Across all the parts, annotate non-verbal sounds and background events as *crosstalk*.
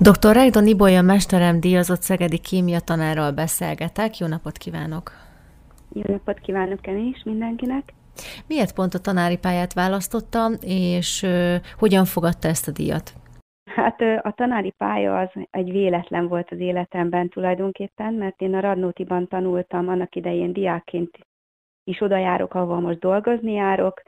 Dr. Rejdon Ibolya mesterem díjazott szegedi kémia tanárral beszélgetek. Jó napot kívánok! Jó napot kívánok én is mindenkinek! Miért pont a tanári pályát választottam, és hogyan fogadta ezt a díjat? Hát a tanári pálya az egy véletlen volt az életemben tulajdonképpen, mert én a Radnótiban tanultam, annak idején diákként is oda járok, ahova most dolgozni járok,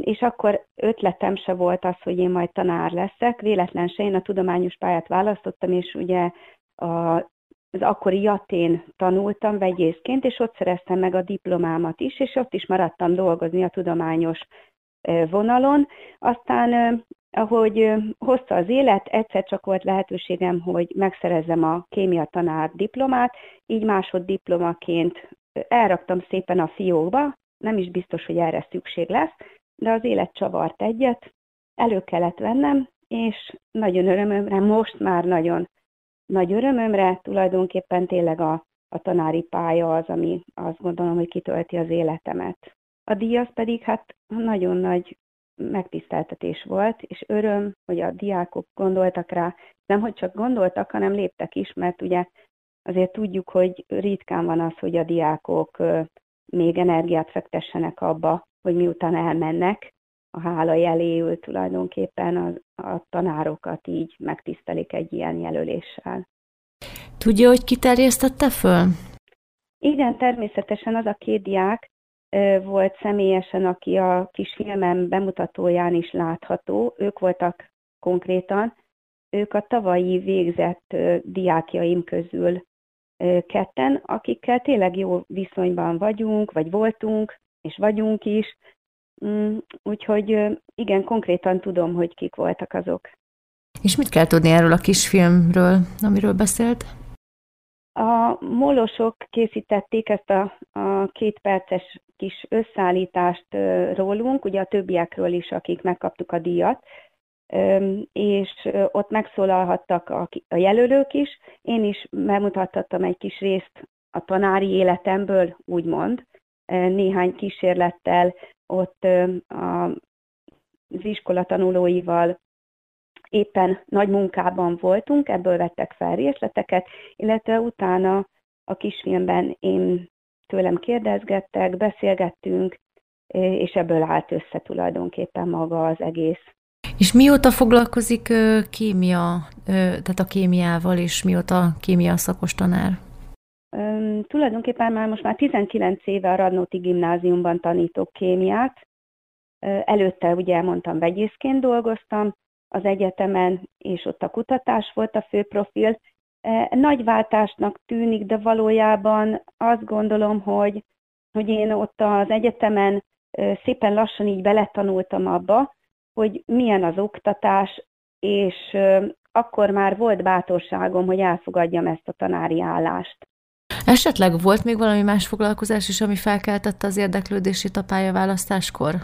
és akkor ötletem se volt az, hogy én majd tanár leszek. Véletlen se én a tudományos pályát választottam, és ugye a, az akkori jatén tanultam vegyészként, és ott szereztem meg a diplomámat is, és ott is maradtam dolgozni a tudományos vonalon. Aztán ahogy hozta az élet, egyszer csak volt lehetőségem, hogy megszerezzem a kémia tanár diplomát, így másoddiplomaként elraktam szépen a fiókba, nem is biztos, hogy erre szükség lesz, de az élet csavart egyet, elő kellett vennem, és nagyon örömömre, most már nagyon nagy örömömre tulajdonképpen tényleg a, a tanári pálya az, ami azt gondolom, hogy kitölti az életemet. A díjaz pedig hát nagyon nagy megtiszteltetés volt, és öröm, hogy a diákok gondoltak rá, nem hogy csak gondoltak, hanem léptek is, mert ugye azért tudjuk, hogy ritkán van az, hogy a diákok még energiát fektessenek abba, hogy miután elmennek, a hála jeléül tulajdonképpen a, a tanárokat így megtisztelik egy ilyen jelöléssel. Tudja, hogy kiterjesztette föl? Igen, természetesen az a két diák, volt személyesen, aki a kis filmem bemutatóján is látható. Ők voltak konkrétan, ők a tavalyi végzett diákjaim közül ketten, akikkel tényleg jó viszonyban vagyunk, vagy voltunk, és vagyunk is. Mm, úgyhogy igen, konkrétan tudom, hogy kik voltak azok. És mit kell tudni erről a kisfilmről, amiről beszélt? A molosok készítették ezt a, a két perces kis összeállítást rólunk, ugye a többiekről is, akik megkaptuk a díjat, és ott megszólalhattak a, a jelölők is. Én is megmutathattam egy kis részt a tanári életemből, úgymond, néhány kísérlettel ott az iskola tanulóival éppen nagy munkában voltunk, ebből vettek fel részleteket, illetve utána a kisfilmben én tőlem kérdezgettek, beszélgettünk, és ebből állt össze tulajdonképpen maga az egész. És mióta foglalkozik kémia, tehát a kémiával, és mióta kémia szakos tanár? Um, tulajdonképpen már most már 19 éve a Radnóti gimnáziumban tanítok kémiát. Előtte ugye elmondtam, vegyészként dolgoztam, az egyetemen, és ott a kutatás volt a fő profil. Nagy váltásnak tűnik, de valójában azt gondolom, hogy, hogy én ott az egyetemen szépen lassan így beletanultam abba, hogy milyen az oktatás, és akkor már volt bátorságom, hogy elfogadjam ezt a tanári állást. Esetleg volt még valami más foglalkozás is, ami felkeltette az érdeklődését a pályaválasztáskor?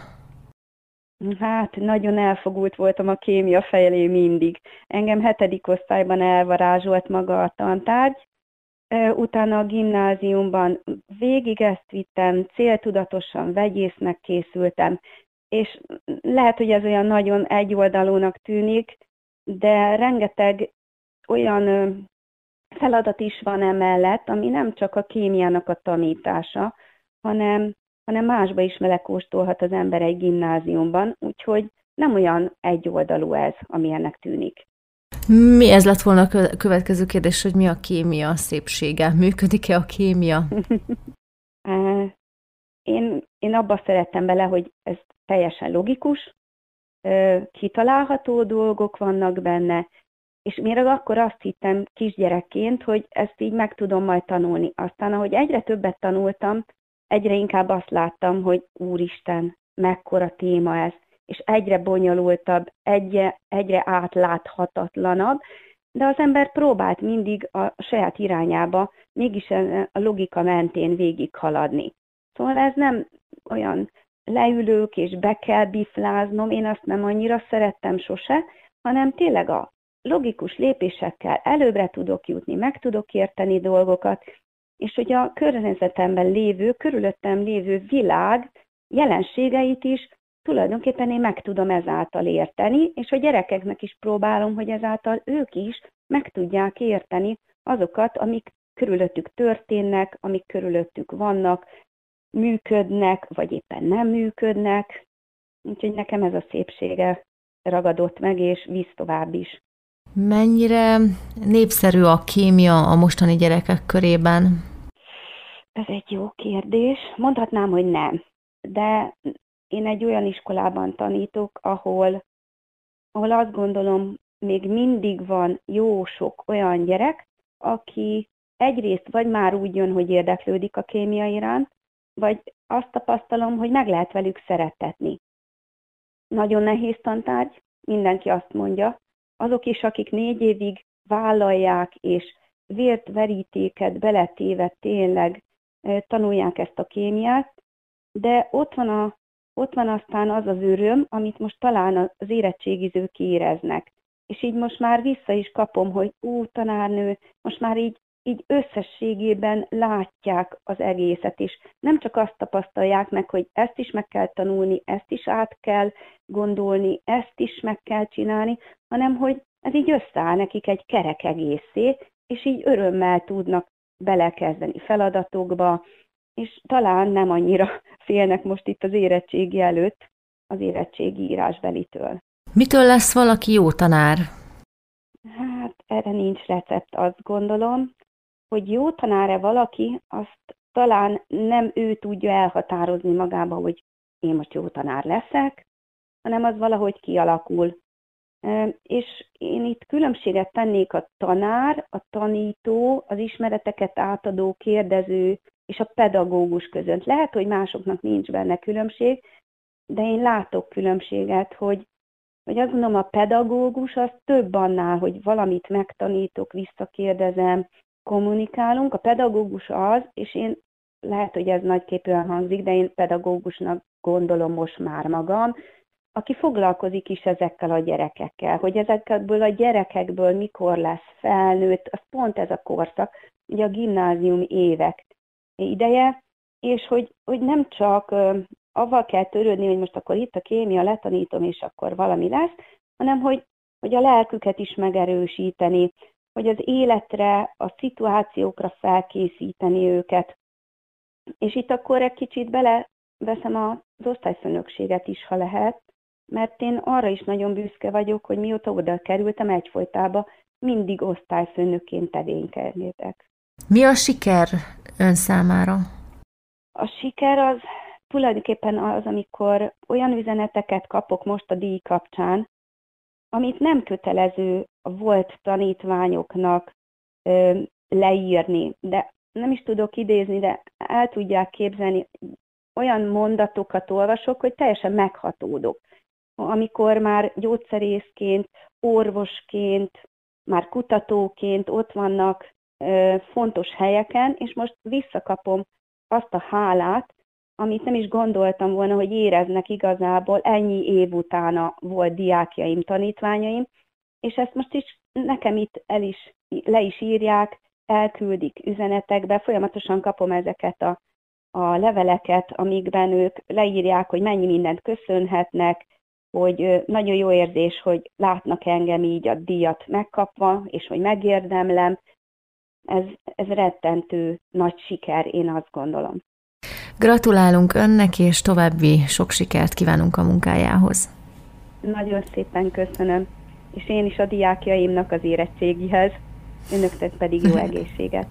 Hát, nagyon elfogult voltam a kémia felé mindig. Engem hetedik osztályban elvarázsolt maga a tantárgy, utána a gimnáziumban végig ezt vittem, céltudatosan vegyésznek készültem, és lehet, hogy ez olyan nagyon egyoldalúnak tűnik, de rengeteg olyan feladat is van emellett, ami nem csak a kémiának a tanítása, hanem hanem másba is melekóstolhat az ember egy gimnáziumban, úgyhogy nem olyan egyoldalú ez, ami ennek tűnik. Mi ez lett volna a következő kérdés, hogy mi a kémia szépsége? Működik-e a kémia? *laughs* én, én abba szerettem bele, hogy ez teljesen logikus, kitalálható dolgok vannak benne, és még akkor azt hittem kisgyerekként, hogy ezt így meg tudom majd tanulni. Aztán, ahogy egyre többet tanultam, egyre inkább azt láttam, hogy úristen, mekkora téma ez, és egyre bonyolultabb, egyre, egyre átláthatatlanabb, de az ember próbált mindig a saját irányába, mégis a logika mentén végig haladni. Szóval ez nem olyan leülők és be kell bifláznom, én azt nem annyira szerettem sose, hanem tényleg a logikus lépésekkel előbbre tudok jutni, meg tudok érteni dolgokat, és hogy a környezetemben lévő, körülöttem lévő világ jelenségeit is tulajdonképpen én meg tudom ezáltal érteni, és a gyerekeknek is próbálom, hogy ezáltal ők is meg tudják érteni azokat, amik körülöttük történnek, amik körülöttük vannak, működnek, vagy éppen nem működnek. Úgyhogy nekem ez a szépsége ragadott meg, és visz tovább is. Mennyire népszerű a kémia a mostani gyerekek körében? Ez egy jó kérdés. Mondhatnám, hogy nem. De én egy olyan iskolában tanítok, ahol, ahol azt gondolom, még mindig van jó sok olyan gyerek, aki egyrészt vagy már úgy jön, hogy érdeklődik a kémia iránt, vagy azt tapasztalom, hogy meg lehet velük szeretetni. Nagyon nehéz tantárgy, mindenki azt mondja. Azok is, akik négy évig vállalják, és vért, verítéket beletéve tényleg tanulják ezt a kémiát, de ott van, a, ott van aztán az az öröm, amit most talán az érettségizők éreznek. És így most már vissza is kapom, hogy ú, tanárnő, most már így így összességében látják az egészet is. Nem csak azt tapasztalják meg, hogy ezt is meg kell tanulni, ezt is át kell gondolni, ezt is meg kell csinálni, hanem hogy ez így összeáll nekik egy kerek egészé, és így örömmel tudnak belekezdeni feladatokba, és talán nem annyira *laughs* félnek most itt az érettségi előtt, az érettségi írásbelitől. Mitől lesz valaki jó tanár? Hát erre nincs recept, azt gondolom hogy jó tanára valaki, azt talán nem ő tudja elhatározni magába, hogy én most jó tanár leszek, hanem az valahogy kialakul. És én itt különbséget tennék a tanár, a tanító, az ismereteket átadó, kérdező és a pedagógus között. Lehet, hogy másoknak nincs benne különbség, de én látok különbséget, hogy, hogy azt mondom, a pedagógus az több annál, hogy valamit megtanítok, visszakérdezem, kommunikálunk. A pedagógus az, és én lehet, hogy ez nagyképűen hangzik, de én pedagógusnak gondolom most már magam, aki foglalkozik is ezekkel a gyerekekkel, hogy ezekből a gyerekekből mikor lesz felnőtt, az pont ez a korszak, ugye a gimnázium évek ideje, és hogy, hogy nem csak avval kell törődni, hogy most akkor itt a kémia letanítom, és akkor valami lesz, hanem hogy, hogy a lelküket is megerősíteni, hogy az életre, a szituációkra felkészíteni őket. És itt akkor egy kicsit beleveszem az osztályfőnökséget is, ha lehet, mert én arra is nagyon büszke vagyok, hogy mióta oda kerültem egyfolytába, mindig osztályfőnökként tevékenykedek. Mi a siker ön számára? A siker az tulajdonképpen az, amikor olyan üzeneteket kapok most a díj kapcsán, amit nem kötelező volt tanítványoknak ö, leírni, de nem is tudok idézni, de el tudják képzelni, olyan mondatokat olvasok, hogy teljesen meghatódok. Amikor már gyógyszerészként, orvosként, már kutatóként ott vannak ö, fontos helyeken, és most visszakapom azt a hálát, amit nem is gondoltam volna, hogy éreznek igazából, ennyi év utána volt diákjaim, tanítványaim, és ezt most is nekem itt el is, le is írják, elküldik üzenetekbe, folyamatosan kapom ezeket a, a leveleket, amikben ők leírják, hogy mennyi mindent köszönhetnek, hogy nagyon jó érzés, hogy látnak engem így a díjat megkapva, és hogy megérdemlem. Ez, ez rettentő nagy siker, én azt gondolom. Gratulálunk önnek, és további sok sikert kívánunk a munkájához. Nagyon szépen köszönöm, és én is a diákjaimnak az érettségihez, önöknek pedig jó *laughs* egészséget.